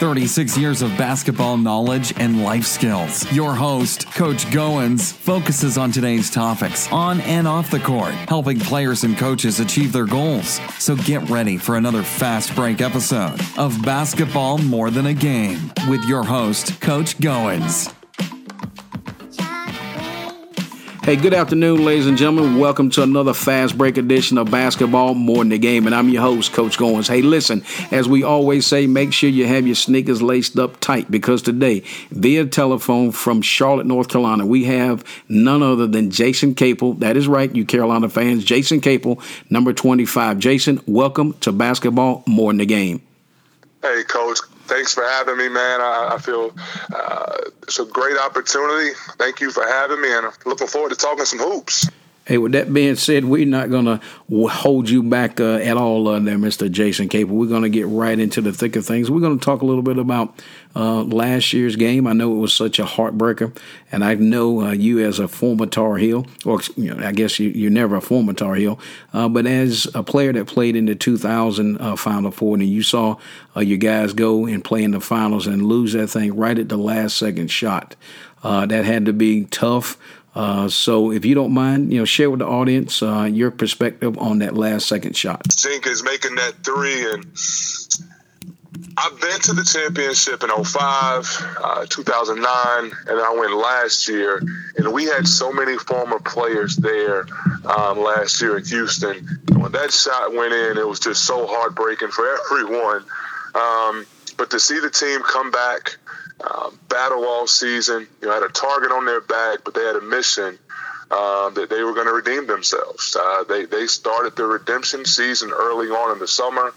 36 years of basketball knowledge and life skills. Your host, Coach Goins, focuses on today's topics on and off the court, helping players and coaches achieve their goals. So get ready for another fast break episode of Basketball More Than a Game with your host, Coach Goins. Hey, good afternoon, ladies and gentlemen. Welcome to another fast break edition of Basketball More Than the Game. And I'm your host, Coach Goins. Hey, listen, as we always say, make sure you have your sneakers laced up tight because today, via telephone from Charlotte, North Carolina, we have none other than Jason Capel. That is right, you Carolina fans. Jason Capel, number 25. Jason, welcome to Basketball More Than the Game. Hey, Coach thanks for having me, man. I, I feel uh, it's a great opportunity. Thank you for having me, and I'm looking forward to talking some hoops. Hey, with that being said, we're not going to hold you back uh, at all uh, there, Mr. Jason Capel. We're going to get right into the thick of things. We're going to talk a little bit about uh, last year's game. I know it was such a heartbreaker, and I know uh, you as a former Tar Heel, or you know, I guess you, are never a former Tar Heel, uh, but as a player that played in the 2000 uh, Final Four, and you saw your guys go and play in the finals and lose that thing right at the last second shot. that had to be tough. Uh, so, if you don't mind, you know, share with the audience uh, your perspective on that last second shot. Zink is making that three, and I've been to the championship in 05, uh, 2009, and I went last year. And we had so many former players there um, last year in Houston. When that shot went in, it was just so heartbreaking for everyone. Um, but to see the team come back uh, battle all season. You know, had a target on their back, but they had a mission uh, that they were going to redeem themselves. Uh, they they started their redemption season early on in the summer,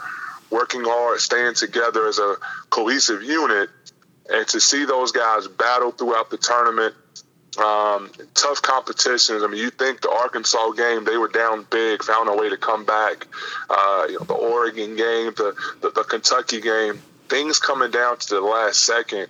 working hard, staying together as a cohesive unit, and to see those guys battle throughout the tournament. Um, tough competitions. I mean, you think the Arkansas game, they were down big, found a way to come back. Uh, you know, the Oregon game, the, the, the Kentucky game, things coming down to the last second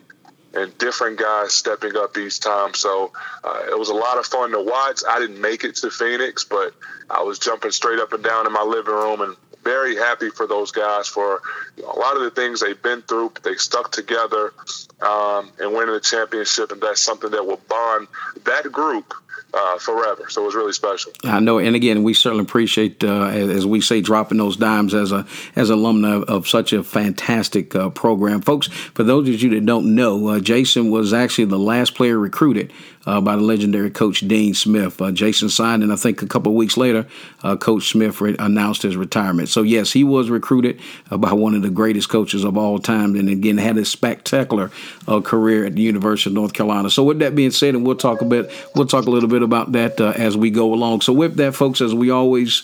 and different guys stepping up each time. So uh, it was a lot of fun to watch. I didn't make it to Phoenix, but I was jumping straight up and down in my living room and very happy for those guys for you know, a lot of the things they've been through. They stuck together um, and winning the championship, and that's something that will bond that group uh, forever. So it was really special. I know, and again, we certainly appreciate, uh, as we say, dropping those dimes as a as alumni of, of such a fantastic uh, program, folks. For those of you that don't know, uh, Jason was actually the last player recruited uh, by the legendary coach Dean Smith. Uh, Jason signed, and I think a couple weeks later, uh, Coach Smith re- announced his retirement. So, yes, he was recruited uh, by one of the greatest coaches of all time, and again, had a spectacular uh, career at the University of North Carolina. So, with that being said, and we'll talk a bit, we'll talk a little bit about that uh, as we go along. So, with that, folks, as we always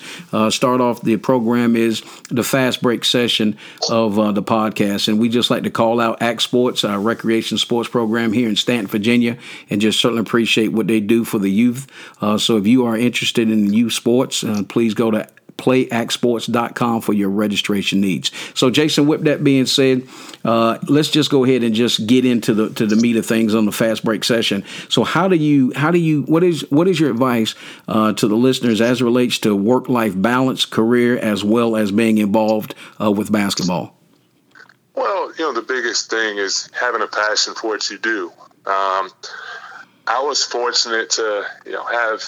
start off the program, is the fast break session of the podcast, and we just like to call out ACT Sports, our recreation sports program here in Staunton, Virginia, and just certainly appreciate what they do for the youth. Uh, so if you are interested in youth sports, uh, please go to playactsports.com for your registration needs. So, Jason, with that being said, uh, let's just go ahead and just get into the to the meat of things on the fast break session. So, how do you how do you what is what is your advice uh, to the listeners as it relates to work life balance, career, as well as being involved uh, with basketball? Well, you know, the biggest thing is having a passion for what you do. Um, I was fortunate to, you know, have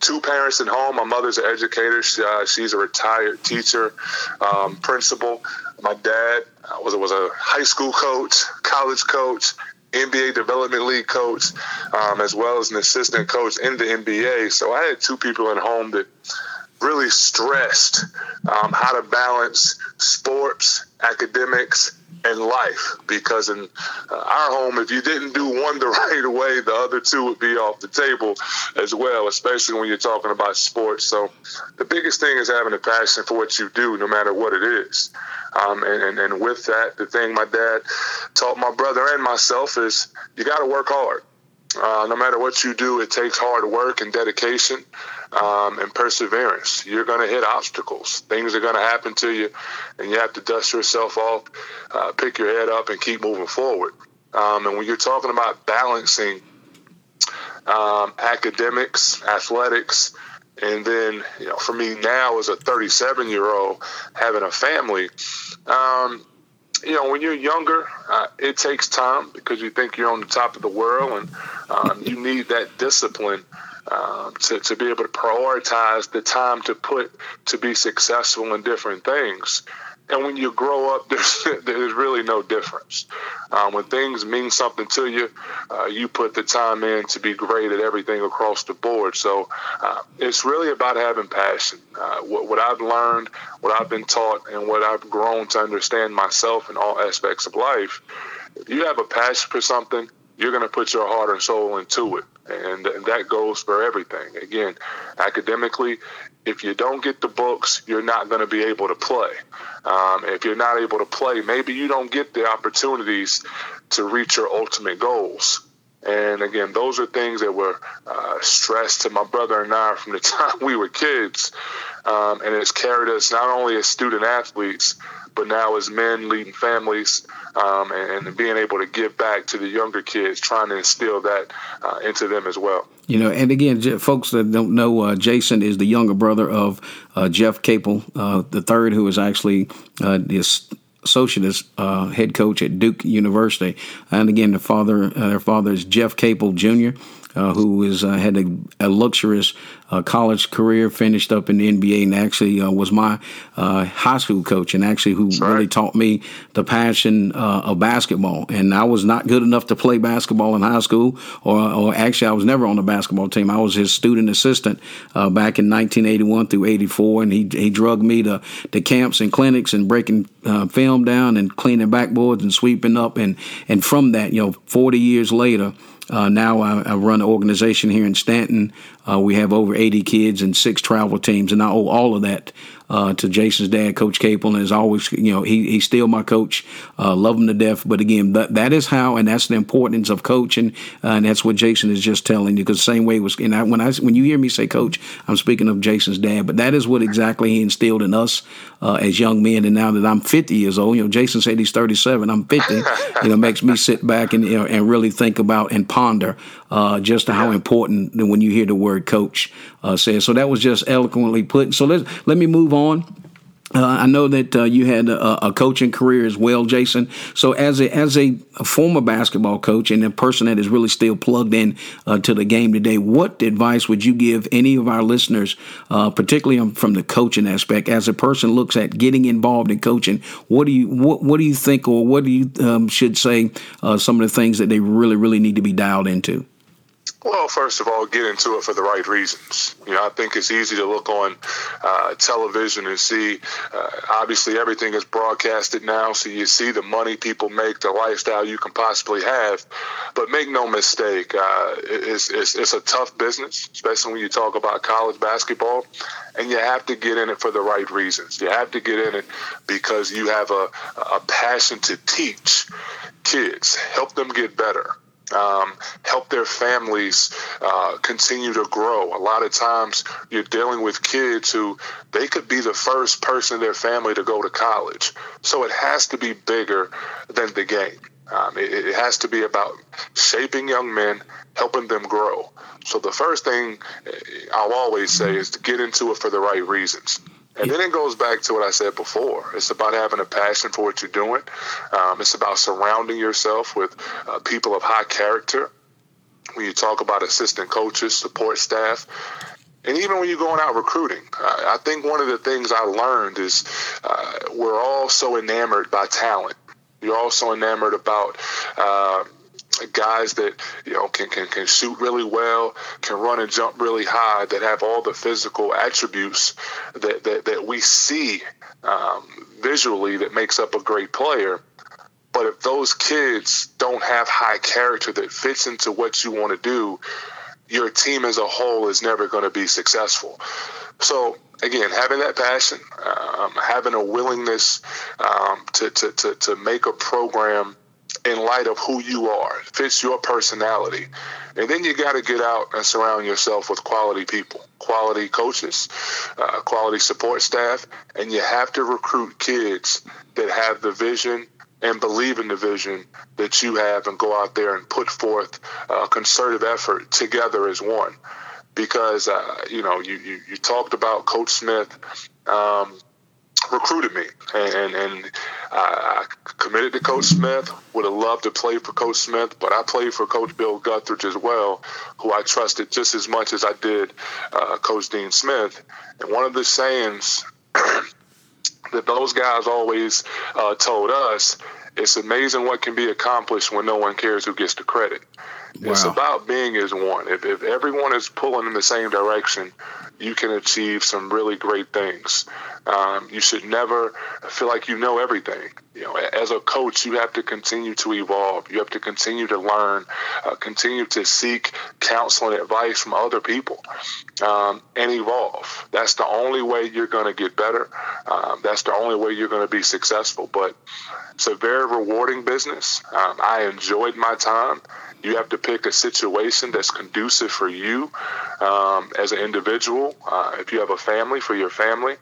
two parents at home. My mother's an educator. She, uh, she's a retired teacher, um, principal. My dad uh, was, was a high school coach, college coach, NBA Development League coach, um, as well as an assistant coach in the NBA. So I had two people at home that really stressed um, how to balance sports, academics, and life because in uh, our home if you didn't do one the right way the other two would be off the table as well especially when you're talking about sports. So the biggest thing is having a passion for what you do no matter what it is. Um, and, and, and with that the thing my dad taught my brother and myself is you got to work hard. Uh, no matter what you do, it takes hard work and dedication um, and perseverance. You're going to hit obstacles. Things are going to happen to you, and you have to dust yourself off, uh, pick your head up, and keep moving forward. Um, and when you're talking about balancing um, academics, athletics, and then you know, for me now as a 37 year old having a family, um, you know, when you're younger, uh, it takes time because you think you're on the top of the world and um, you need that discipline um, to, to be able to prioritize the time to put to be successful in different things. And when you grow up, there's, there's really no difference. Um, when things mean something to you, uh, you put the time in to be great at everything across the board. So uh, it's really about having passion. Uh, what, what I've learned, what I've been taught, and what I've grown to understand myself in all aspects of life. If you have a passion for something, you're going to put your heart and soul into it. And, and that goes for everything. Again, academically, if you don't get the books, you're not going to be able to play. Um, if you're not able to play, maybe you don't get the opportunities to reach your ultimate goals. And again, those are things that were uh, stressed to my brother and I from the time we were kids. Um, and it's carried us not only as student athletes, but now as men leading families um, and, being able to give back to the younger kids, trying to instill that uh, into them as well. You know, and again, folks that don't know, uh, Jason is the younger brother of uh, Jeff Capel, uh, the third, who is actually uh, this associate uh, head coach at Duke University. And again, the father, uh, their father is Jeff Capel Jr uh, who is uh, had a, a luxurious uh, college career, finished up in the NBA, and actually uh, was my uh, high school coach, and actually who Sorry. really taught me the passion uh, of basketball. And I was not good enough to play basketball in high school, or, or actually I was never on the basketball team. I was his student assistant back in 1981 through 84, and he he drugged me to to camps and clinics and breaking film down and cleaning backboards and sweeping up, and and from that, you know, 40 years later. Uh, now I, I, run an organization here in Staunton. Uh, we have over 80 kids and six travel teams, and I owe all of that uh, to Jason's dad, Coach Capel, and as always, you know, he, he's still my coach. Uh, love him to death. But again, that, that is how, and that's the importance of coaching, uh, and that's what Jason is just telling you. Because the same way was, and I, when I when you hear me say coach, I'm speaking of Jason's dad. But that is what exactly he instilled in us uh, as young men. And now that I'm 50 years old, you know, Jason said he's 37. I'm 50. you know, makes me sit back and you know, and really think about and ponder uh, just how important when you hear the word coach uh, says. So that was just eloquently put. So let let me move on. Uh, I know that uh, you had a, a, coaching career as well, Jason. So, as a as a, former basketball coach and a person that is really still plugged in uh, to the game today, what advice would you give any of our listeners, uh, particularly from the coaching aspect, as a person looks at getting involved in coaching? What do you what what do you think, or what do you um, should say? Uh, some of the things that they really really need to be dialed into. Well, first of all, get into it for the right reasons. You know, I think it's easy to look on uh, television and see. Uh, obviously, everything is broadcasted now, so you see the money people make, the lifestyle you can possibly have. But make no mistake, uh, it's, it's, it's a tough business, especially when you talk about college basketball, and you have to get in it for the right reasons. You have to get in it because you have a, a passion to teach kids, help them get better um, help their families uh, continue to grow. A lot of times you're dealing with kids who they could be the first person in their family to go to college. So it has to be bigger than the game. Um, it, it has to be about shaping young men, helping them grow. So the first thing eh, I'll always say is to get into it for the right reasons. And then it goes back to what I said before. It's about having a passion for what you're doing. Um, it's about surrounding yourself with uh, people of high character. When you talk about assistant coaches, support staff, and even when you're going out recruiting, uh, I think one of the things I learned is uh, we're all so enamored by talent. You're also enamored about uh, guys that you know can, can can shoot really well, can run and jump really high, that have all the physical attributes that that, that we see um, visually that makes up a great player. But if those kids don't have high character that fits into what you want to do, your team as a whole is never going to be successful. So again, having that passion, um, having a willingness um, to, to, to, to make a program in light of who you are, fits your personality. And then you got to get out and surround yourself with quality people, quality coaches, uh, quality support staff, and you have to recruit kids that have the vision and believe in the vision that you have and go out there and put forth a concerted effort together as one. Because, uh, you know, you, you, you, talked about Coach Smith. Um, recruited me, and and I committed to Coach Smith. Would have loved to play for Coach Smith, but I played for Coach Bill Guthridge as well, who I trusted just as much as I did uh, Coach Dean Smith. And one of the sayings that those guys always uh, told us it's amazing what can be accomplished when no one cares who gets the credit. Wow. It's about being as one. If, if everyone is pulling in the same direction, you can achieve some really great things. Um, you should never feel like you know everything. You know, as a coach, you have to continue to evolve. You have to continue to learn, uh, continue to seek counsel and advice from other people, um, and evolve. That's the only way you're going to get better. Um, that's the only way you're going to be successful. But it's a very rewarding business. Um, I enjoyed my time. You have to pick a situation that's conducive for you um, as an individual. Uh, if you have a family, for your family.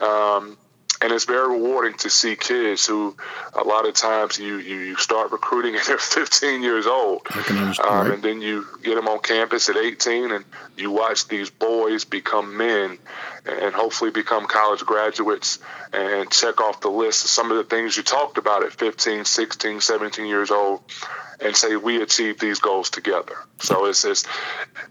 Um, and it's very rewarding to see kids who a lot of times you, you, you start recruiting and they're 15 years old um, and then you get them on campus at 18 and you watch these boys become men and hopefully become college graduates and check off the list of some of the things you talked about at 15 16 17 years old and say we achieved these goals together. So it's it's,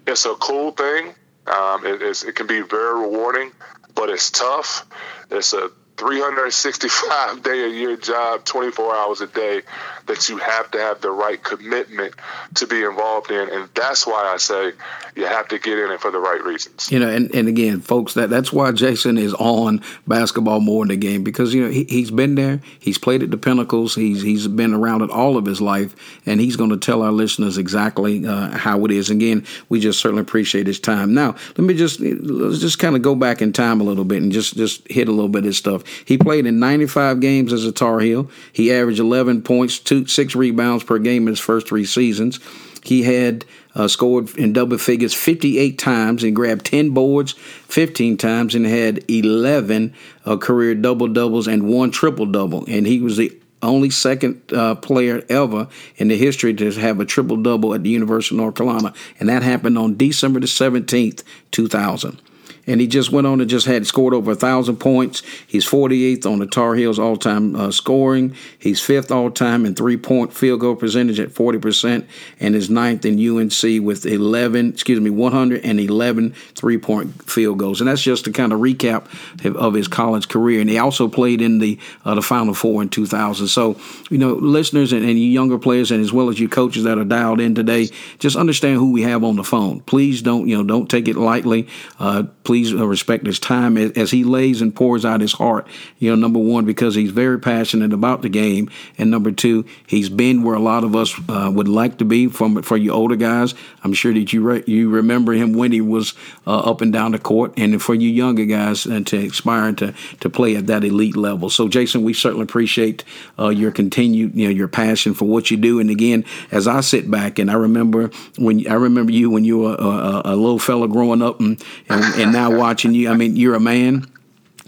it's a cool thing. Um, it, it can be very rewarding, but it's tough. It's a 365 day a year job, 24 hours a day that you have to have the right commitment to be involved in. And that's why I say you have to get in it for the right reasons. You know, and, and again, folks, that that's why Jason is on basketball more in the game because, you know, he, he's been there. He's played at the Pinnacles. He's, he's been around it all of his life. And he's going to tell our listeners exactly uh, how it is. Again, we just certainly appreciate his time. Now, let me just, let's just kind of go back in time a little bit and just, just hit a little bit of stuff. He played in 95 games as a Tar Heel. He averaged 11 points, two, six rebounds per game in his first three seasons. He had uh, scored in double figures 58 times and grabbed 10 boards 15 times and had 11 uh, career double doubles and one triple double. And he was the only second uh, player ever in the history to have a triple double at the University of North Carolina. And that happened on December the 17th, 2000 and he just went on and just had scored over a thousand points. He's 48th on the Tar Heels all-time uh, scoring. He's fifth all-time in three-point field goal percentage at 40 percent, and is ninth in UNC with 11, excuse me, 111 three-point field goals. And that's just to kind of recap of his college career. And he also played in the uh, the Final Four in 2000. So you know, listeners and, and you younger players, and as well as you coaches that are dialed in today, just understand who we have on the phone. Please don't you know don't take it lightly. Uh, please please uh, respect his time as he lays and pours out his heart. You know, number one, because he's very passionate about the game, and number two, he's been where a lot of us uh, would like to be. From for you older guys, I'm sure that you re- you remember him when he was uh, up and down the court, and for you younger guys, and to aspire to to play at that elite level. So, Jason, we certainly appreciate uh, your continued, you know, your passion for what you do. And again, as I sit back and I remember when I remember you when you were a, a, a little fella growing up, and and, and now now watching you. I mean, you're a man.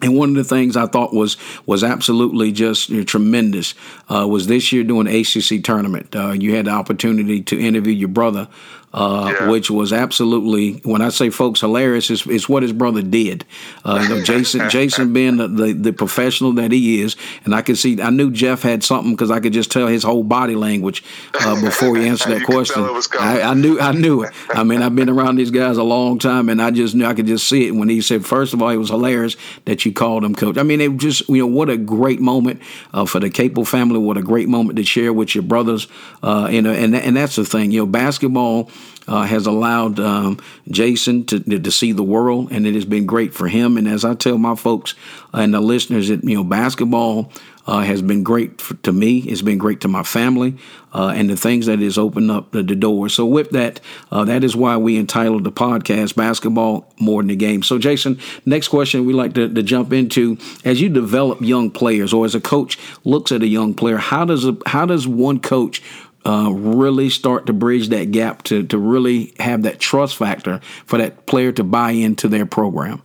And one of the things I thought was was absolutely just you know, tremendous uh, was this year doing ACC tournament. Uh, you had the opportunity to interview your brother uh, yeah. which was absolutely when I say folks hilarious. It's, it's what his brother did. Uh, you know, Jason Jason being the, the, the professional that he is, and I could see I knew Jeff had something because I could just tell his whole body language uh, before he answered that question. I, I, knew I knew it. I mean, I've been around these guys a long time, and I just knew I could just see it when he said, first of all, it was hilarious that you called him coach. I mean, it just you know what a great moment uh, for the Capel family. What a great moment to share with your brothers. Uh, you know, and and that's the thing. You know, basketball uh, has allowed um, Jason to, to see the world, and it has been great for him. And as I tell my folks and the listeners, that you know, basketball uh, has been great for, to me. It's been great to my family, uh, and the things that has opened up the, the door. So with that, uh, that is why we entitled the podcast "Basketball More Than the Game." So Jason, next question we like to, to jump into: as you develop young players, or as a coach looks at a young player, how does a, how does one coach uh, really start to bridge that gap to, to really have that trust factor for that player to buy into their program?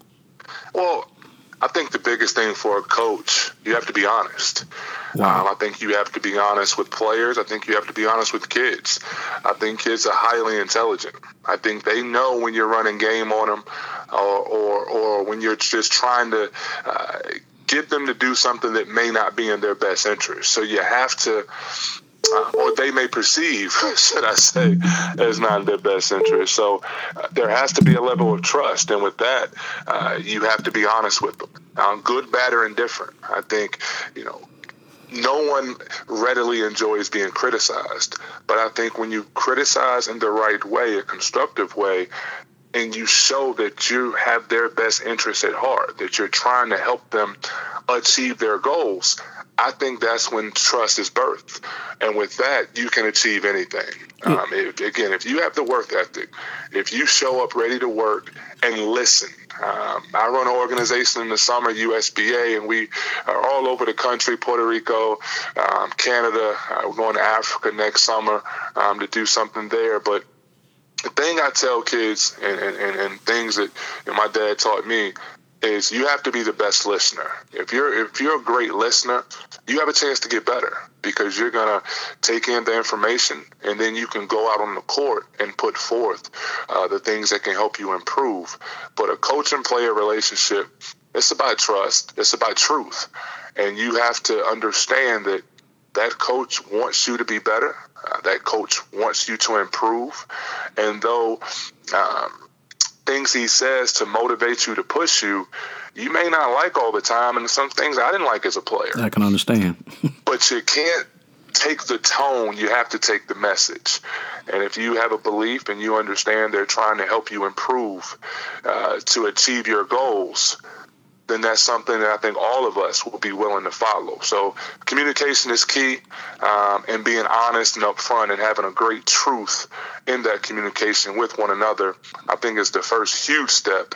Well, I think the biggest thing for a coach, you have to be honest. Wow. Um, I think you have to be honest with players. I think you have to be honest with kids. I think kids are highly intelligent. I think they know when you're running game on them, or or, or when you're just trying to uh, get them to do something that may not be in their best interest. So you have to or they may perceive, should I say, as not in their best interest. So uh, there has to be a level of trust, and with that, uh, you have to be honest with them, um, good, bad, or indifferent. I think you know. No one readily enjoys being criticized, but I think when you criticize in the right way, a constructive way, and you show that you have their best interest at heart, that you're trying to help them achieve their goals, I think that's when trust is birthed. And with that, you can achieve anything. Um, if, again, if you have the work ethic, if you show up ready to work and listen, um, I run an organization in the summer, USBA, and we are all over the country Puerto Rico, um, Canada. Uh, we're going to Africa next summer um, to do something there. But the thing I tell kids and, and, and things that my dad taught me is you have to be the best listener. If you're if you're a great listener, you have a chance to get better because you're gonna take in the information and then you can go out on the court and put forth uh, the things that can help you improve. But a coach and player relationship, it's about trust. It's about truth, and you have to understand that that coach wants you to be better. Uh, that coach wants you to improve, and though. Um, things he says to motivate you to push you, you may not like all the time, and some things I didn't like as a player. I can understand. but you can't take the tone, you have to take the message. And if you have a belief and you understand they're trying to help you improve uh, to achieve your goals, then that's something that I think all of us will be willing to follow. So communication is key, um, and being honest and upfront and having a great truth in that communication with one another, I think is the first huge step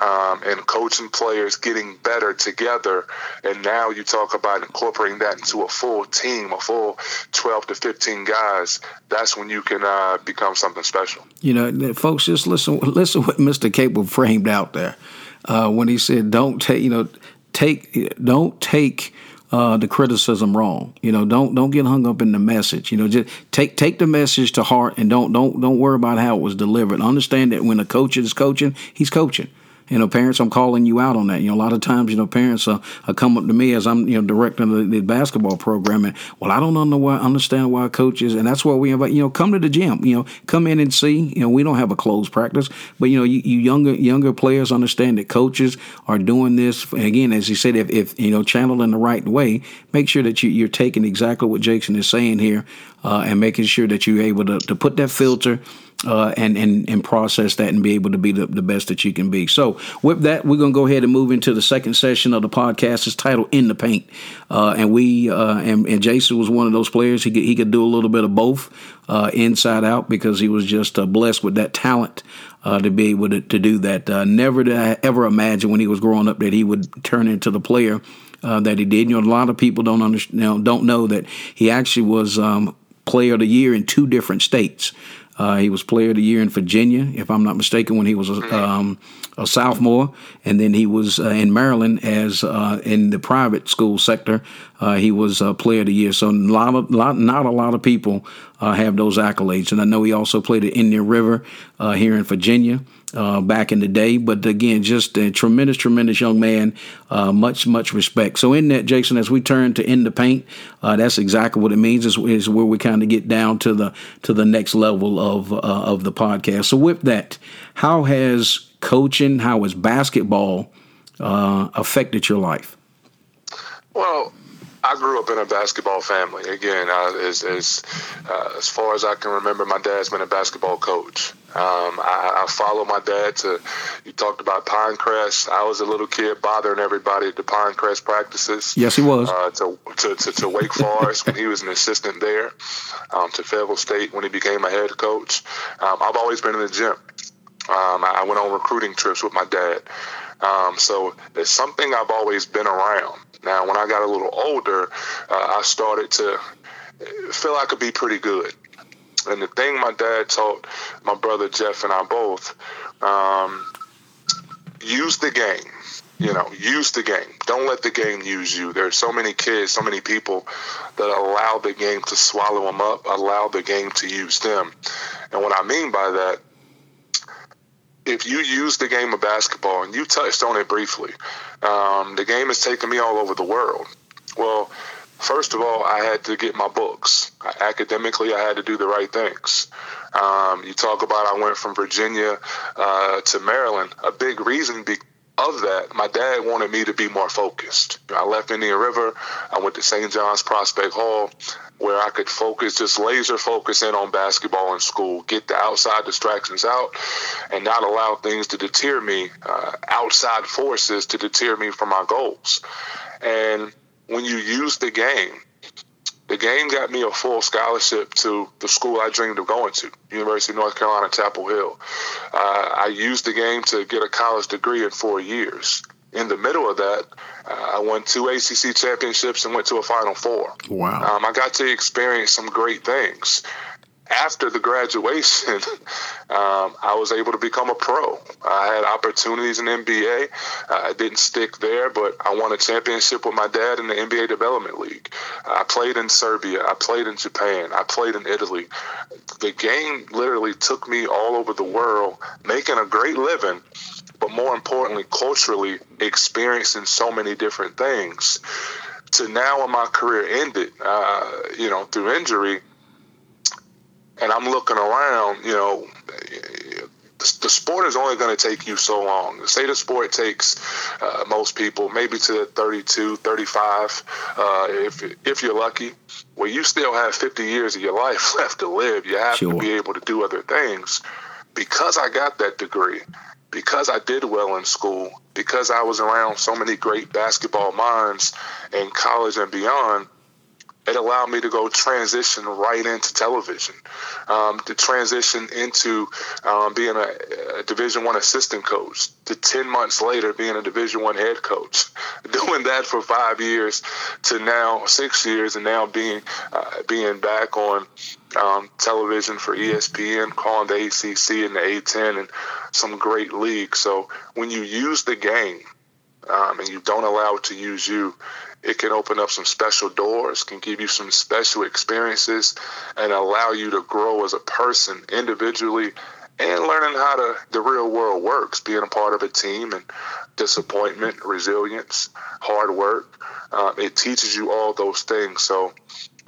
um, in coaching players getting better together. And now you talk about incorporating that into a full team, a full 12 to 15 guys. That's when you can uh, become something special. You know, folks, just listen. Listen what Mr. Capel framed out there uh, when he said, "Don't take you know take don't take." Uh, the criticism wrong. You know, don't don't get hung up in the message. You know, just take take the message to heart and don't don't don't worry about how it was delivered. Understand that when a coach is coaching, he's coaching you know, parents, I'm calling you out on that. You know, a lot of times, you know, parents uh, uh come up to me as I'm, you know, directing the, the, basketball program, and well, I don't know why, understand why coaches, and that's why we invite, you know, come to the gym, you know, come in and see. You know, we don't have a closed practice, but you know, you, you younger younger players understand that coaches are doing this. And again, as you said, if, if you know, channeled in the right way, make sure that you, you're taking exactly what Jason is saying here, uh, and making sure that you're able to, to put that filter uh, and, and and process that and be able to be the, the best that you can be. So with that, we're gonna go ahead and move into the second session of the podcast. It's titled "In the Paint," uh, and we uh, and, and, Jason was one of those players. He could, he could do a little bit of both, uh, inside out, because he was just uh, blessed with that talent. Uh, to be able to, to do that, never did I ever imagine when he was growing up that he would turn into the player that he did. You know, a lot of people don't understand, know, don't know that he actually was um, player of the year in two different states. Uh, he was Player of the Year in Virginia, if I'm not mistaken, when he was a, um, a sophomore, and then he was uh, in Maryland as uh, in the private school sector. Uh, he was Player of the Year. So a lot of lot, not a lot of people uh, have those accolades, and I know he also played at Indian River uh, here in Virginia uh, back in the day. But again, just a tremendous, tremendous young man. Uh, much, much respect. So in that, Jason, as we turn to in the paint, uh, that's exactly what it means. Is, is where we kind of get down to the to the next level of uh, of the podcast. So with that, how has coaching, how has basketball uh, affected your life? Well, I grew up in a basketball family. Again, uh, as as, uh, as far as I can remember, my dad's been a basketball coach. Um, I, I followed my dad to. You talked about Pinecrest. I was a little kid bothering everybody at the Pinecrest practices. Yes, he was. Uh, to, to, to, to Wake Forest when he was an assistant there. Um, to Fayetteville State when he became a head coach. Um, I've always been in the gym. Um, I went on recruiting trips with my dad. Um, so it's something I've always been around. Now, when I got a little older, uh, I started to feel I could be pretty good. And the thing my dad taught my brother Jeff and I both, um, use the game. You know, use the game. Don't let the game use you. There's so many kids, so many people that allow the game to swallow them up, allow the game to use them. And what I mean by that if you use the game of basketball, and you touched on it briefly, um, the game has taken me all over the world. Well, first of all, I had to get my books. Academically, I had to do the right things. Um, you talk about I went from Virginia uh, to Maryland. A big reason be- of that, my dad wanted me to be more focused. I left Indian River. I went to St. John's Prospect Hall, where I could focus, just laser focus in on basketball in school, get the outside distractions out, and not allow things to deter me, uh, outside forces to deter me from my goals. And when you use the game, the game got me a full scholarship to the school I dreamed of going to, University of North Carolina, Chapel Hill. Uh, I used the game to get a college degree in four years. In the middle of that, uh, I won two ACC championships and went to a Final Four. Wow. Um, I got to experience some great things after the graduation, um, I was able to become a pro. I had opportunities in NBA. Uh, I didn't stick there, but I won a championship with my dad in the NBA Development League. I played in Serbia. I played in Japan. I played in Italy. The game literally took me all over the world, making a great living, but more importantly, culturally experiencing so many different things. To now, when my career ended, uh, you know, through injury, and I'm looking around, you know, the, sport is only going to take you so long. Say the sport takes uh, most people maybe to 32, 35, uh, if if you're lucky. Well, you still have 50 years of your life left to live. You have sure. to be able to do other things. Because I got that degree, because I did well in school, because I was around so many great basketball minds in college and beyond it allowed me to go transition right into television, um, to transition into um, being a, a, Division One assistant coach. To ten months later, being a Division One head coach, doing that for five years, to now six years, and now being uh, being back on um, television for ESPN, calling the ACC and the A10 and some great leagues. So when you use the game um, and you don't allow it to use you, it can open up some special doors, can give you some special experiences, and allow you to grow as a person individually and learning how to, the real world works, being a part of a team and disappointment, resilience, hard work. Um, it teaches you all those things. So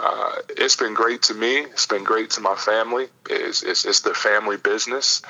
uh, it's been great to me. It's been great to my family. It's, it's, it's the family business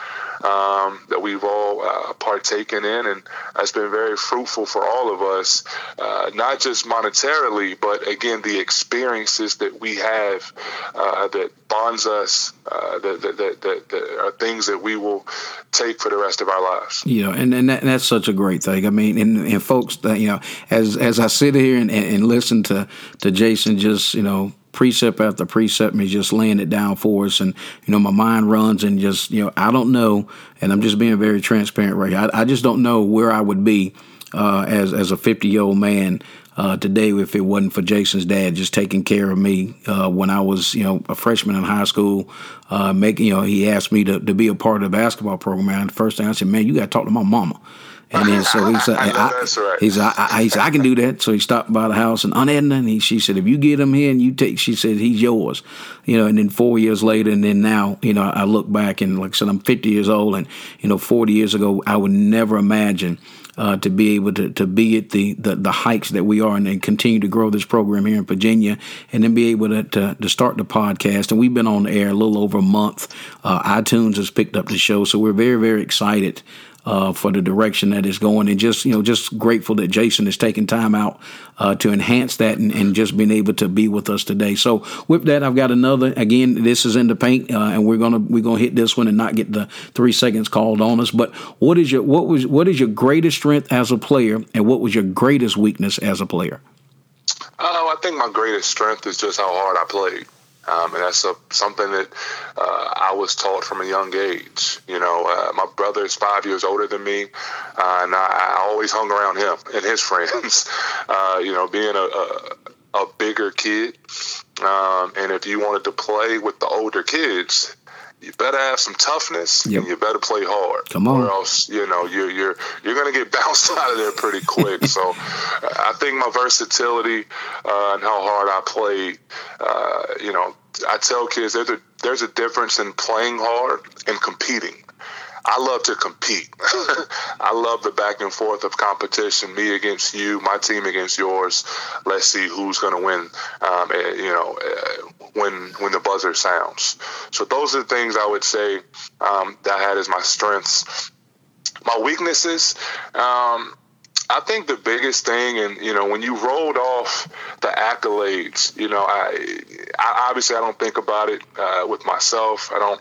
um, that we've all uh, partaken in, and it's been very fruitful for all of us, uh, not just monetarily, but again, the experiences that we have uh, that bonds us, uh, that, that, that, that, are things that we will take for the rest of our lives. Know, and, and, that, and that's such a great thing. I mean, and, and folks, you know, as as I sit here and, and listen to, to Jason just, you know, precept after precept me just laying it down for us. And you know my mind runs and just you know i don't know and i'm just being very transparent right here. I, I just don't know where i would be uh, as as a 50 year old man uh, today if it wasn't for jason's dad just taking care of me uh, when i was you know a freshman in high school uh, making you know he asked me to, to be a part of the basketball program. And the first thing i said man you got to talk to my mama and then so he said, I, That's right. he said, I, I, he said, I can do that. So he stopped by the house and Edna, and he, she said, if you get him here and you take, she said, he's yours. You know, and then four years later, and then now, you know, I look back and like I said, I'm 50 years old, and you know, 40 years ago, I would never imagine uh, to be able to, to be at the, the, the heights that we are and, and continue to grow this program here in Virginia and then be able to, to, to start the podcast. And we've been on the air a little over a month. Uh, iTunes has picked up the show, so we're very, very excited uh, for the direction that it's going, and just you know, just grateful that Jason is taking time out uh, to enhance that and, and, just being able to be with us today. So with that, I've got another. Again, this is in the paint, uh, and we're gonna we're gonna hit this one and not get the three seconds called on us. But what is your what was what is your greatest strength as a player, and what was your greatest weakness as a player? Oh, I think my greatest strength is just how hard I played. Um, and that's a, something that uh, I was taught from a young age. You know, uh, my brother is five years older than me, uh, and I, I, always hung around him and his friends. Uh, you know, being a, a, a bigger kid, um, and if you wanted to play with the older kids, you better have some toughness yep. and you better play hard. Come on. Or else, you know, you're you're you're gonna get bounced out of there pretty quick. so I think my versatility uh, and how hard I played, uh, you know, I tell kids there's a there's a difference in playing hard and competing. I love to compete. I love the back and forth of competition, me against you, my team against yours. Let's see who's going to win. Um, you know, uh, when when the buzzer sounds. So those are the things I would say um, that I had as my strengths. My weaknesses. Um, I think the biggest thing, and you know, when you rolled off the accolades, you know, I, I obviously I don't think about it uh, with myself. I don't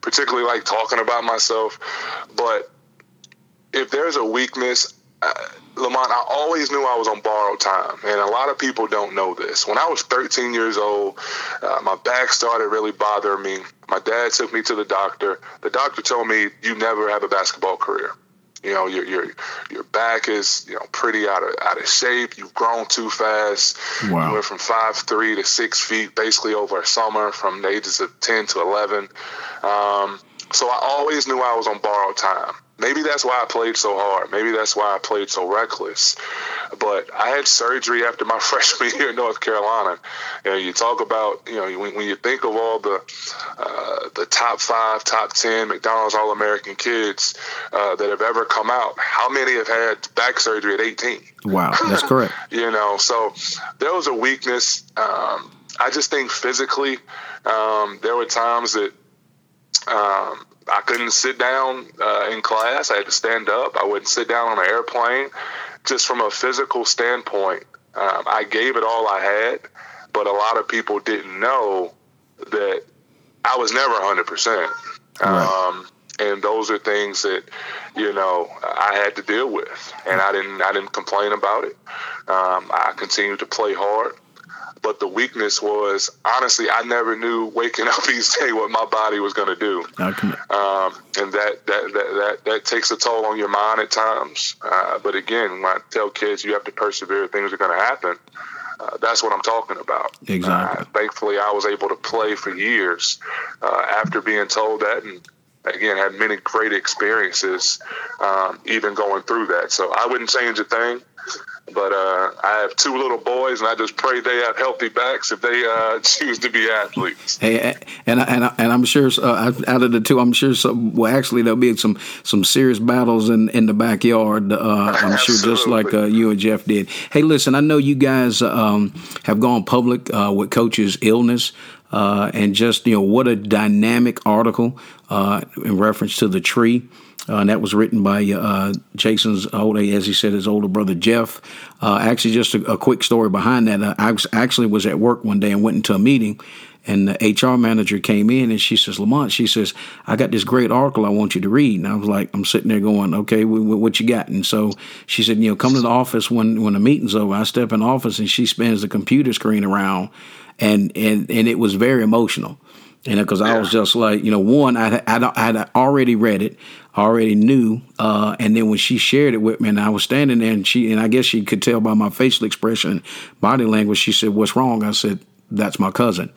particularly like talking about myself, but if there's a weakness, uh, Lamont, I always knew I was on borrowed time, and a lot of people don't know this. When I was 13 years old, uh, my back started really bothering me. My dad took me to the doctor. The doctor told me, "You never have a basketball career." You know, your your your back is you know pretty out of out of shape. You've grown too fast. Wow. You went from five three to six feet basically over a summer, from the ages of ten to eleven. Um, so I always knew I was on borrowed time. Maybe that's why I played so hard. Maybe that's why I played so reckless. But I had surgery after my freshman year in North Carolina. You know, you talk about, you know, when, when you think of all the uh, the top five, top ten McDonald's All American kids uh, that have ever come out, how many have had back surgery at 18? Wow, that's correct. you know, so there was a weakness. Um, I just think physically, um, there were times that um, I couldn't sit down uh, in class. I had to stand up. I wouldn't sit down on an airplane. Just from a physical standpoint, um, I gave it all I had, but a lot of people didn't know that I was never 100%. Right. Um, and those are things that you know I had to deal with, and I didn't I didn't complain about it. Um, I continued to play hard. But the weakness was honestly, I never knew waking up each day what my body was going to do, um, and that, that that that that takes a toll on your mind at times. Uh, but again, when I tell kids you have to persevere, things are going to happen. Uh, that's what I'm talking about. Exactly. Uh, thankfully, I was able to play for years uh, after being told that, and again had many great experiences, um, even going through that. So I wouldn't change a thing. But uh, I have two little boys, and I just pray they have healthy backs if they uh, choose to be athletes. Hey, and and and I'm sure uh, out of the two, I'm sure some. Well, actually, there'll be some some serious battles in in the backyard. Uh, I'm sure, just like uh, you and Jeff did. Hey, listen, I know you guys um, have gone public uh, with Coach's illness. and just you know what a dynamic article in reference to the tree. Uh, and that was written by uh, Jason's older, as he said, his older brother Jeff. Uh, actually, just a, a, quick story behind that. Uh, I was, actually was at work one day and went into a meeting, and the HR manager came in and she says, Lamont, she says, I got this great article I want you to read. And I was like, I'm sitting there going, okay, what you got? And so she said, you know, come to the office when when the meeting's over. I step in office and she spins the computer screen around, and and and it was very emotional. And because yeah. I was just like, you know, one, I I had already read it, already knew, uh, and then when she shared it with me, and I was standing there, and she, and I guess she could tell by my facial expression, body language, she said, "What's wrong?" I said, "That's my cousin,"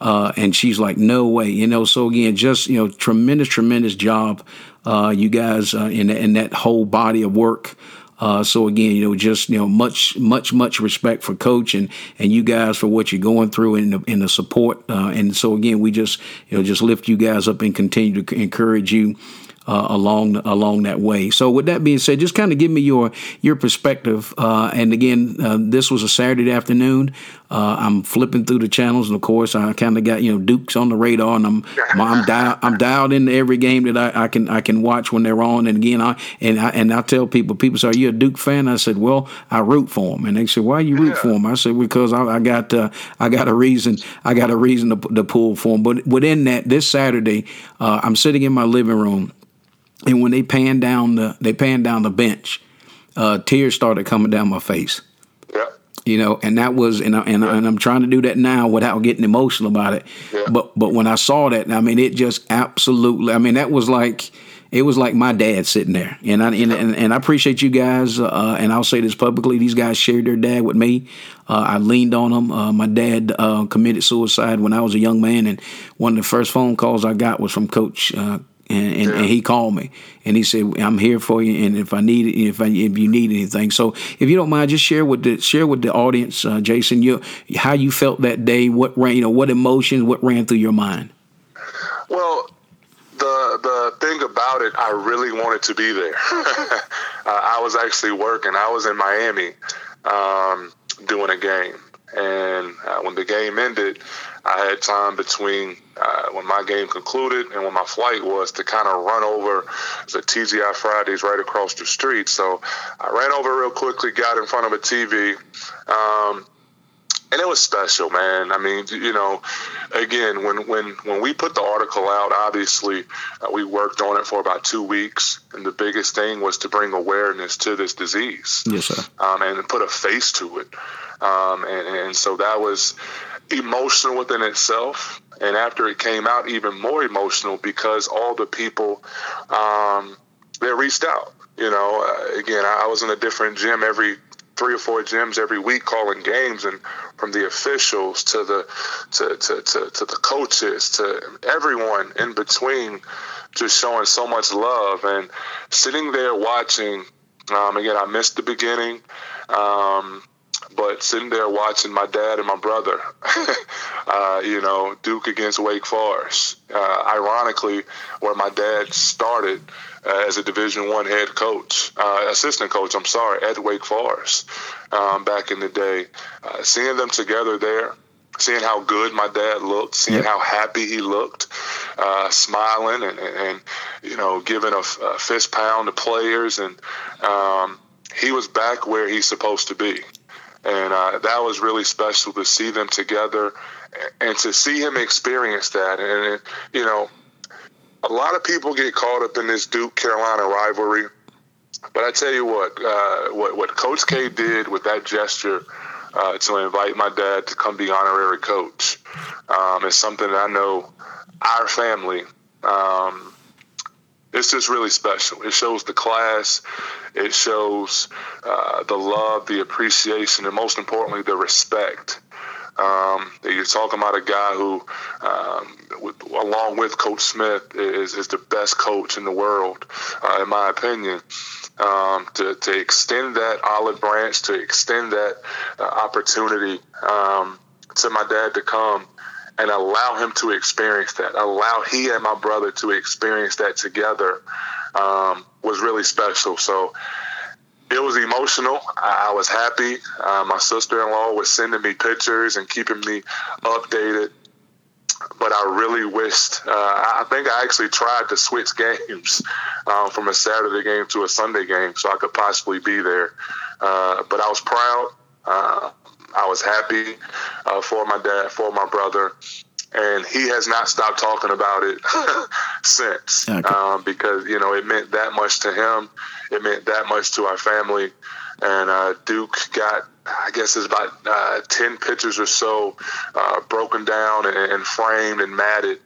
uh, and she's like, "No way," you know. So again, just you know, tremendous, tremendous job, uh, you guys, uh, in in that whole body of work. Uh, so again, you know, just you know, much, much, much respect for Coach and and you guys for what you're going through and the, and the support. Uh, and so again, we just you know just lift you guys up and continue to encourage you uh, along along that way. So with that being said, just kind of give me your your perspective. Uh, and again, uh, this was a Saturday afternoon. Uh, I'm flipping through the channels, and of course, I kind of got you know Duke's on the radar, and I'm I'm, dial, I'm dialed into every game that I, I, can I can watch when they're on. And again, I and I and I tell people, people say, "Are you a Duke fan?" I said, "Well, I root for them." And they said, "Why you root for them?" I said, "Because I, I got uh, I got a reason I got a reason to, to pull for them." But within that, this Saturday, uh, I'm sitting in my living room and when they panned down the they panned down the bench, uh, tears started coming down my face. Yeah. You know, and that was and I, and, yeah. I, and I'm trying to do that now without getting emotional about it. Yeah. But but when I saw that, I mean, it just absolutely. I mean, that was like it was like my dad sitting there, and I and, and, and I appreciate you guys. Uh, and I'll say this publicly: these guys shared their dad with me. Uh, I leaned on them. Uh, my dad uh, committed suicide when I was a young man, and one of the first phone calls I got was from Coach uh, and, and, yeah. and, he called me and he said, "I'm here for you, and if I need if I, if you need anything." So, if you don't mind, just share with the share with the audience, uh, Jason, you how you felt that day, what ran, you know, what emotions, what ran through your mind. Well, the the thing about it, I really wanted to be there. uh, I was actually working. I was in Miami um, doing a game, and uh, when the game ended, I had time between uh, when my game concluded and when my flight was to kind of run over the TGI Fridays right across the street. So I ran over real quickly, got in front of a TV. Um, and it was special, man. I mean, you know, again, when when when we put the article out, obviously uh, we worked on it for about two weeks, and the biggest thing was to bring awareness to this disease, yes, sir, um, and put a face to it. Um, and, and so that was emotional within itself. And after it came out, even more emotional because all the people um, that reached out. You know, uh, again, I was in a different gym every three or four gyms every week calling games, and from the officials to the to, to, to, to the coaches to everyone in between, just showing so much love and sitting there watching. Um, again, I missed the beginning. Um, but sitting there watching my dad and my brother, uh, you know, Duke against Wake Forest. Uh, ironically, where my dad started uh, as a Division One head coach, uh, assistant coach. I'm sorry, at Wake Forest um, back in the day. Uh, seeing them together there, seeing how good my dad looked, seeing how happy he looked, uh, smiling and, and, and, you know giving a, a, fist pound to players, and um, he was back where he's supposed to be and uh, that was really special to see them together and to see him experience that. And it, you know, a lot of people get caught up in this Duke Carolina rivalry, but I tell you what, uh, what what Coach K did with that gesture. Uh, to invite my dad to come be honorary coach um, is something that I know our family um, it's just really special. It shows the class, it shows uh, the love, the appreciation, and most importantly, the respect. Um, you're talking about a guy who, um, with, along with Coach Smith, is, is the best coach in the world, uh, in my opinion. Um, to, to extend that olive branch, to extend that uh, opportunity um, to my dad to come and allow him to experience that, allow he and my brother to experience that together um, was really special. So it was emotional. I was happy. Uh, my sister in law was sending me pictures and keeping me updated. But I really wished, uh, I think I actually tried to switch games um, from a Saturday game to a Sunday game so I could possibly be there. Uh, but I was proud. I was happy uh, for my dad, for my brother, and he has not stopped talking about it since okay. um, because you know it meant that much to him. It meant that much to our family, and uh, Duke got. I guess it's about uh, 10 pictures or so uh, broken down and, and, framed and matted.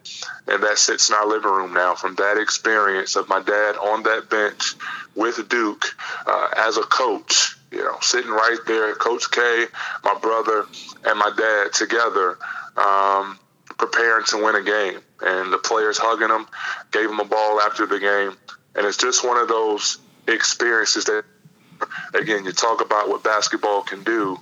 And that sits in our living room now from that experience of my dad on that bench with Duke uh, as a coach you know, sitting right there, Coach K, my brother, and my dad together, um, preparing to win a game. And the players hugging him, gave him a ball after the game. And it's just one of those experiences that, again, you talk about what basketball can do,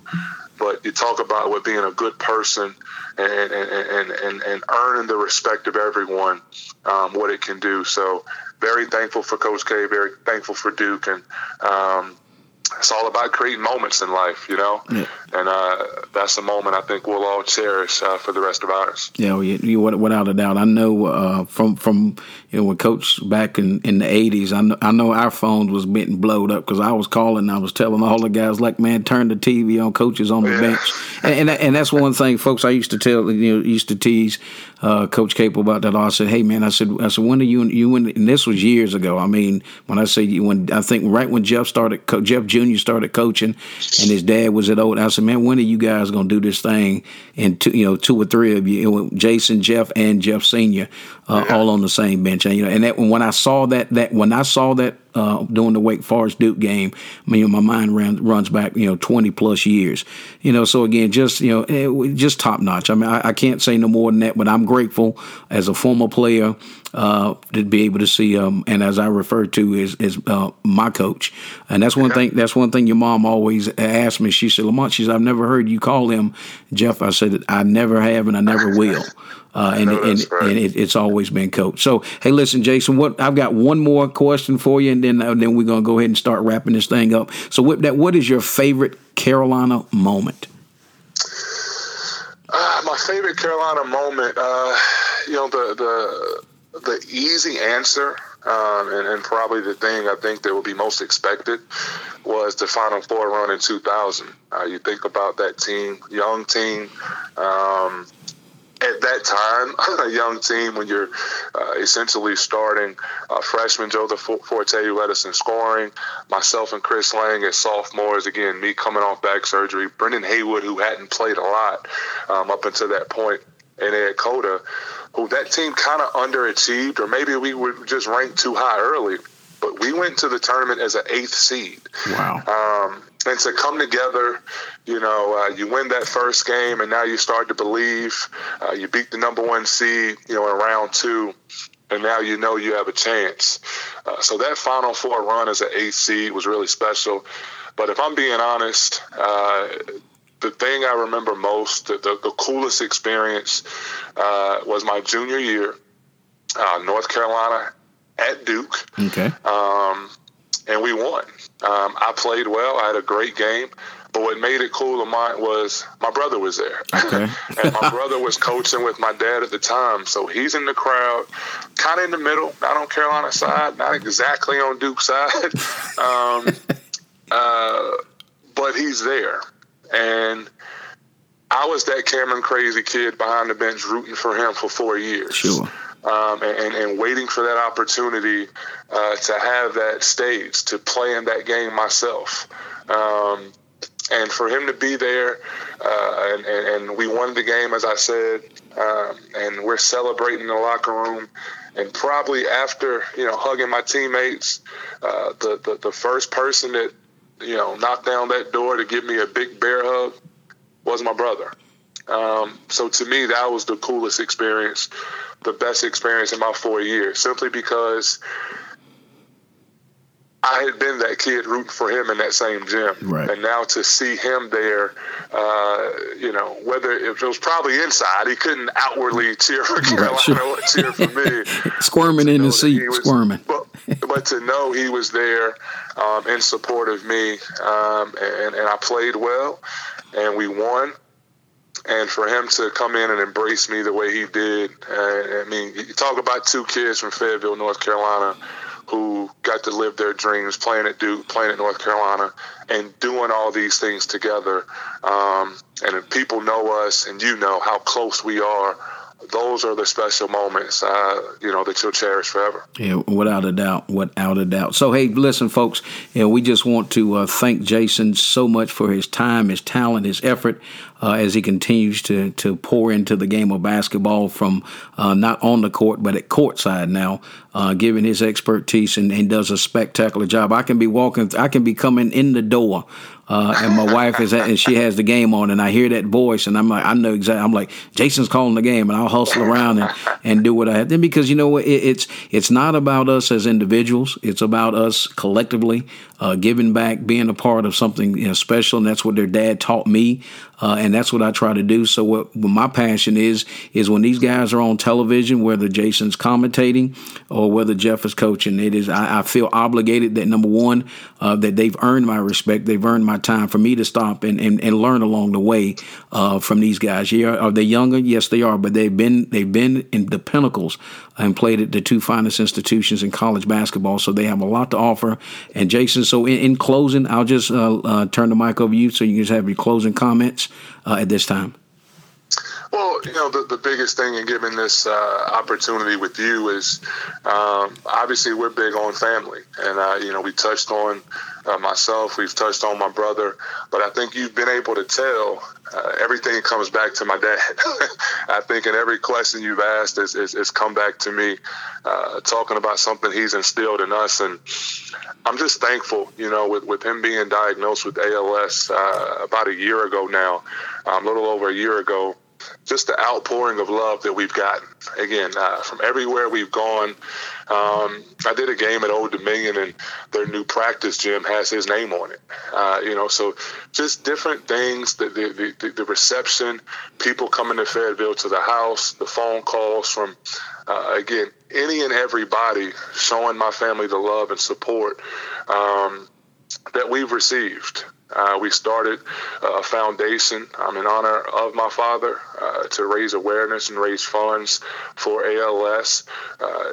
but you talk about what being a good person and, and, and, and, earning the respect of everyone, um, what it can do. So, very thankful for Coach K, very thankful for Duke, and um, it's all about creating moments in life, you know, yeah. and uh, that's a moment I think we'll all cherish uh, for the rest of ours. Yeah, well, you, you, without a doubt. I know uh, from from you know when Coach back in, in the eighties, I know, I know our phones was getting blowed up because I was calling, I was telling all the guys like, man, turn the TV on, coaches on the yeah. bench, and, and, and that's one thing, folks. I used to tell you know used to tease uh, Coach Capel about that. I said, hey man, I said I said when are you you when and this was years ago. I mean, when I say when I think right when Jeff started, Jeff Jr. started coaching, and his dad was at old. I said, man, when are you guys gonna do this thing? And two, you know, two or three of you, Jason, Jeff, and Jeff Senior, uh, yeah. all on the same bench. And you know, and that when I saw that that when I saw that uh, during the Wake Forest Duke game, I mean, my mind ran, runs back, you know, 20 plus years. You know, so again, just, you know, eh, just top notch. I mean, I, I, can't say no more than that, but I'm grateful as a former player uh, to be able to see. Um, and as I refer to is is uh, my coach, and that's one thing. That's one thing your mom always asked me. She said, "Lamont, she said I've never heard you call him Jeff." I said, "I never have, and I never will." Uh, and and, right. and it, it's always been coach. So hey, listen, Jason, what I've got one more question for you, and then uh, then we're gonna go ahead and start wrapping this thing up. So with that, what is your favorite Carolina moment? Uh, my favorite Carolina moment, uh, you know, the the the easy answer, um, and, and, probably the thing I think that would be most expected was the Final Four run in 2000. Uh, you think about that team, young team. Um, at that time, a young team when you're uh, essentially starting uh, freshman Joseph Forte who led us in scoring, myself and Kris Lang as sophomores. Again, me coming off back surgery, Brendan Haywood who hadn't played a lot um, up until that point, and Ed Cota, who that team kind of underachieved, or maybe we were just ranked too high early. But we went to the tournament as an eighth seed. Wow. Um, and to come together, you know, uh, you win that first game, and now you start to believe. Uh, you beat the number one seed, you know, in round two, and now you know you have a chance. Uh, so that Final Four run as an eighth seed was really special. But if I'm being honest, uh, the thing I remember most, the, the, the coolest experience, uh, was my junior year, uh, North Carolina at Duke. Okay. Um, and we won. Um, I played well. I had a great game. But what made it cool of mine was my brother was there. Okay. and my brother was coaching with my dad at the time. So he's in the crowd, kind of in the middle, not on Carolina side, not exactly on Duke side. Um, uh, but he's there. And I was that Cameron crazy kid behind the bench rooting for him for four years. Sure um, and, and, waiting for that opportunity uh, to have that stage to play in that game myself. Um, and for him to be there, uh, and, and, we won the game, as I said, um, and we're celebrating in the locker room. And probably after, you know, hugging my teammates, uh, the, the, the first person that, you know, knocked down that door to give me a big bear hug was my brother. Um, so to me, that was the coolest experience the best experience in my four years simply because I had been that kid rooting for him in that same gym. Right. And now to see him there, uh, you know, whether it was probably inside, he couldn't outwardly cheer for Carolina sure. or cheer for me. squirming in the seat, was, squirming. But, but, to know he was there um, in support of me, um, and, and I played well, and we won and for him to come in and embrace me the way he did, uh, I mean, you talk about two kids from Fayetteville, North Carolina, who got to live their dreams playing at Duke, playing at North Carolina, and doing all these things together. Um, and if people know us, and you know how close we are those are the special moments, uh, you know, that you'll cherish forever. Yeah, without a doubt, without a doubt. So, hey, listen, folks, you know, we just want to uh, thank Jason so much for his time, his talent, his effort. Uh, as he continues to to pour into the game of basketball from uh, not on the court but at courtside now, uh, giving his expertise and, and, does a spectacular job. I can be walking, I can be coming in the door uh, and my wife is at, and she has the game on, and I hear that voice, and I'm like, I know exactly. I'm like, Jason's calling the game, and I'll hustle around and, and do what I have. Then because you know what, it, it's it's not about us as individuals; it's about us collectively uh, giving back, being a part of something you know, special, and that's what their dad taught me. Uh, and that's what I try to do. So what, what, my passion is is when these guys are on television, whether Jason's commentating or whether Jeff is coaching, it is I, I feel obligated that number one uh, that they've earned my respect, they've earned my time for me to stop and, and, and learn along the way uh, from these guys. Yeah, are they younger? Yes, they are, but they've been they've been in the pinnacles and played at the two finest institutions in college basketball, so they have a lot to offer. And Jason, so in, in closing, I'll just uh, uh, turn the mic over to you so you can just have your closing comments uh, at this time? Well, you know, the, the biggest thing in giving this uh, opportunity with you is um, obviously we're big on family. And, uh, you know, we touched on uh, myself, we've touched on my brother, but I think you've been able to tell uh, everything comes back to my dad. I think in every question you've asked is, is, is come back to me, uh, talking about something he's instilled in us. And I'm just thankful, you know, with, with him being diagnosed with ALS uh, about a year ago now, um, a little over a year ago. Just the outpouring of love that we've gotten. Again, uh, from everywhere we've gone. Um, I did a game at Old Dominion, and their new practice gym has his name on it. Uh, you know, so just different things. The, the the, the reception, people coming to Fayetteville to the house, the phone calls from uh, again any and everybody showing my family the love and support um, that we've received. Uh, we started a foundation um, in honor of my father uh, to raise awareness and raise funds for ALS. Uh,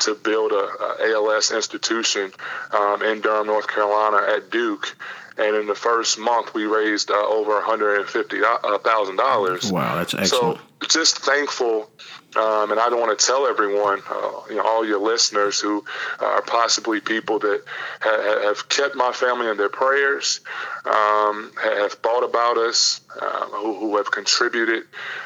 to build a, a ALS institution um, in Durham, North Carolina, at Duke, and in the first month we raised uh, over one hundred and fifty thousand dollars. Wow, that's excellent. So just thankful um, and I don't want to tell everyone, uh, you know, all your listeners who are possibly people that ha- have kept my family in their prayers, um, have thought about us, uh, who, who, have contributed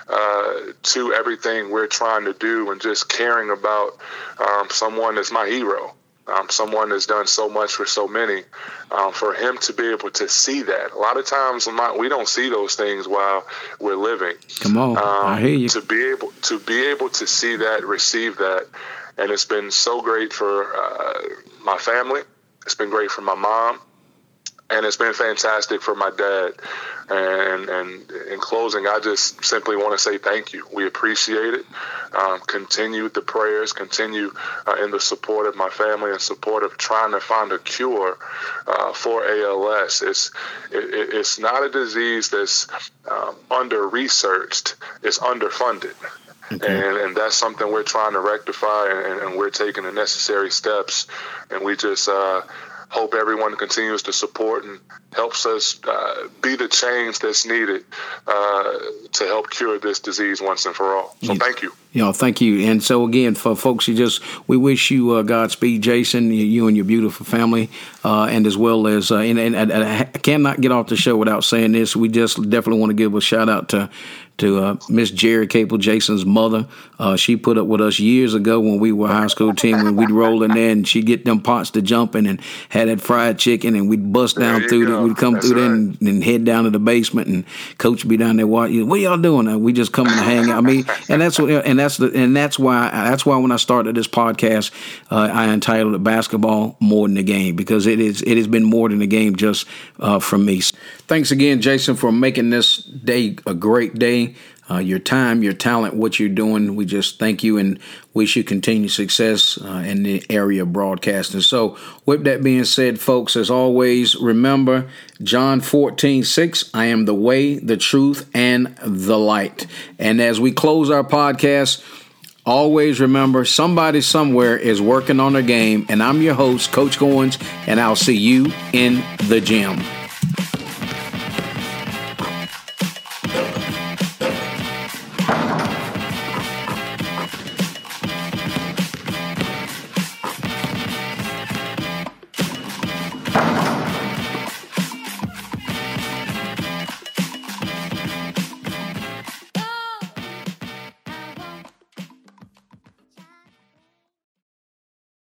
uh, to everything we're trying to do, and just caring about um, someone that's my hero um, someone that's done so much for so many, um, for him to be able to see that. A lot of times we don't see those things while we're living. Come on, um, I hear you. To be able to be able to see that, receive that, and it's been so great for uh, my family. It's been great for my mom, and it's been fantastic for my dad. And, and in closing, I just simply want to say thank you. We appreciate it. Um, continue the prayers, continue uh, in the support of my family and support of trying to find a cure uh, for ALS. It's it, it's not a disease that's um, under researched. It's underfunded. Okay. And, and that's something we're trying to rectify, and, and, we're taking the necessary steps. And we just uh, hope everyone continues to support and helps us uh, be the change that's needed uh, to help cure this disease once and for all. So thank you. Know, thank you. And so again, for folks, you just we wish you uh, Godspeed, Jason, you and your beautiful family, uh, and as well as uh, and, and, and, I cannot get off the show without saying this. We just definitely want to give a shout out to to uh, Miss Jerry Capel, Jason's mother. Uh, she put up with us years ago when we were a high school team when we'd roll in there and she'd get them pots to jumping and had that fried chicken and we'd bust down through it. We'd come That's through right. there and, and, head down to the basement and coach would be down there watching. What y'all doing? And we just come and hang out. I mean, and that's what, and that's the, and that's why, that's why when I started this podcast, uh, I entitled it basketball more than the game because it is, it has been more than a game just uh, from me. Thanks again, Jason, for making this day a great day. Uh, your time, your talent, what you're doing. We just thank you and wish you continued success uh, in the area of broadcasting. So, with that being said, folks, as always, remember John 14, 6, I am the way, the truth, and the light. And as we close our podcast, Always remember somebody somewhere is working on their game, and I'm your host, Coach Goins, and I'll see you in the gym.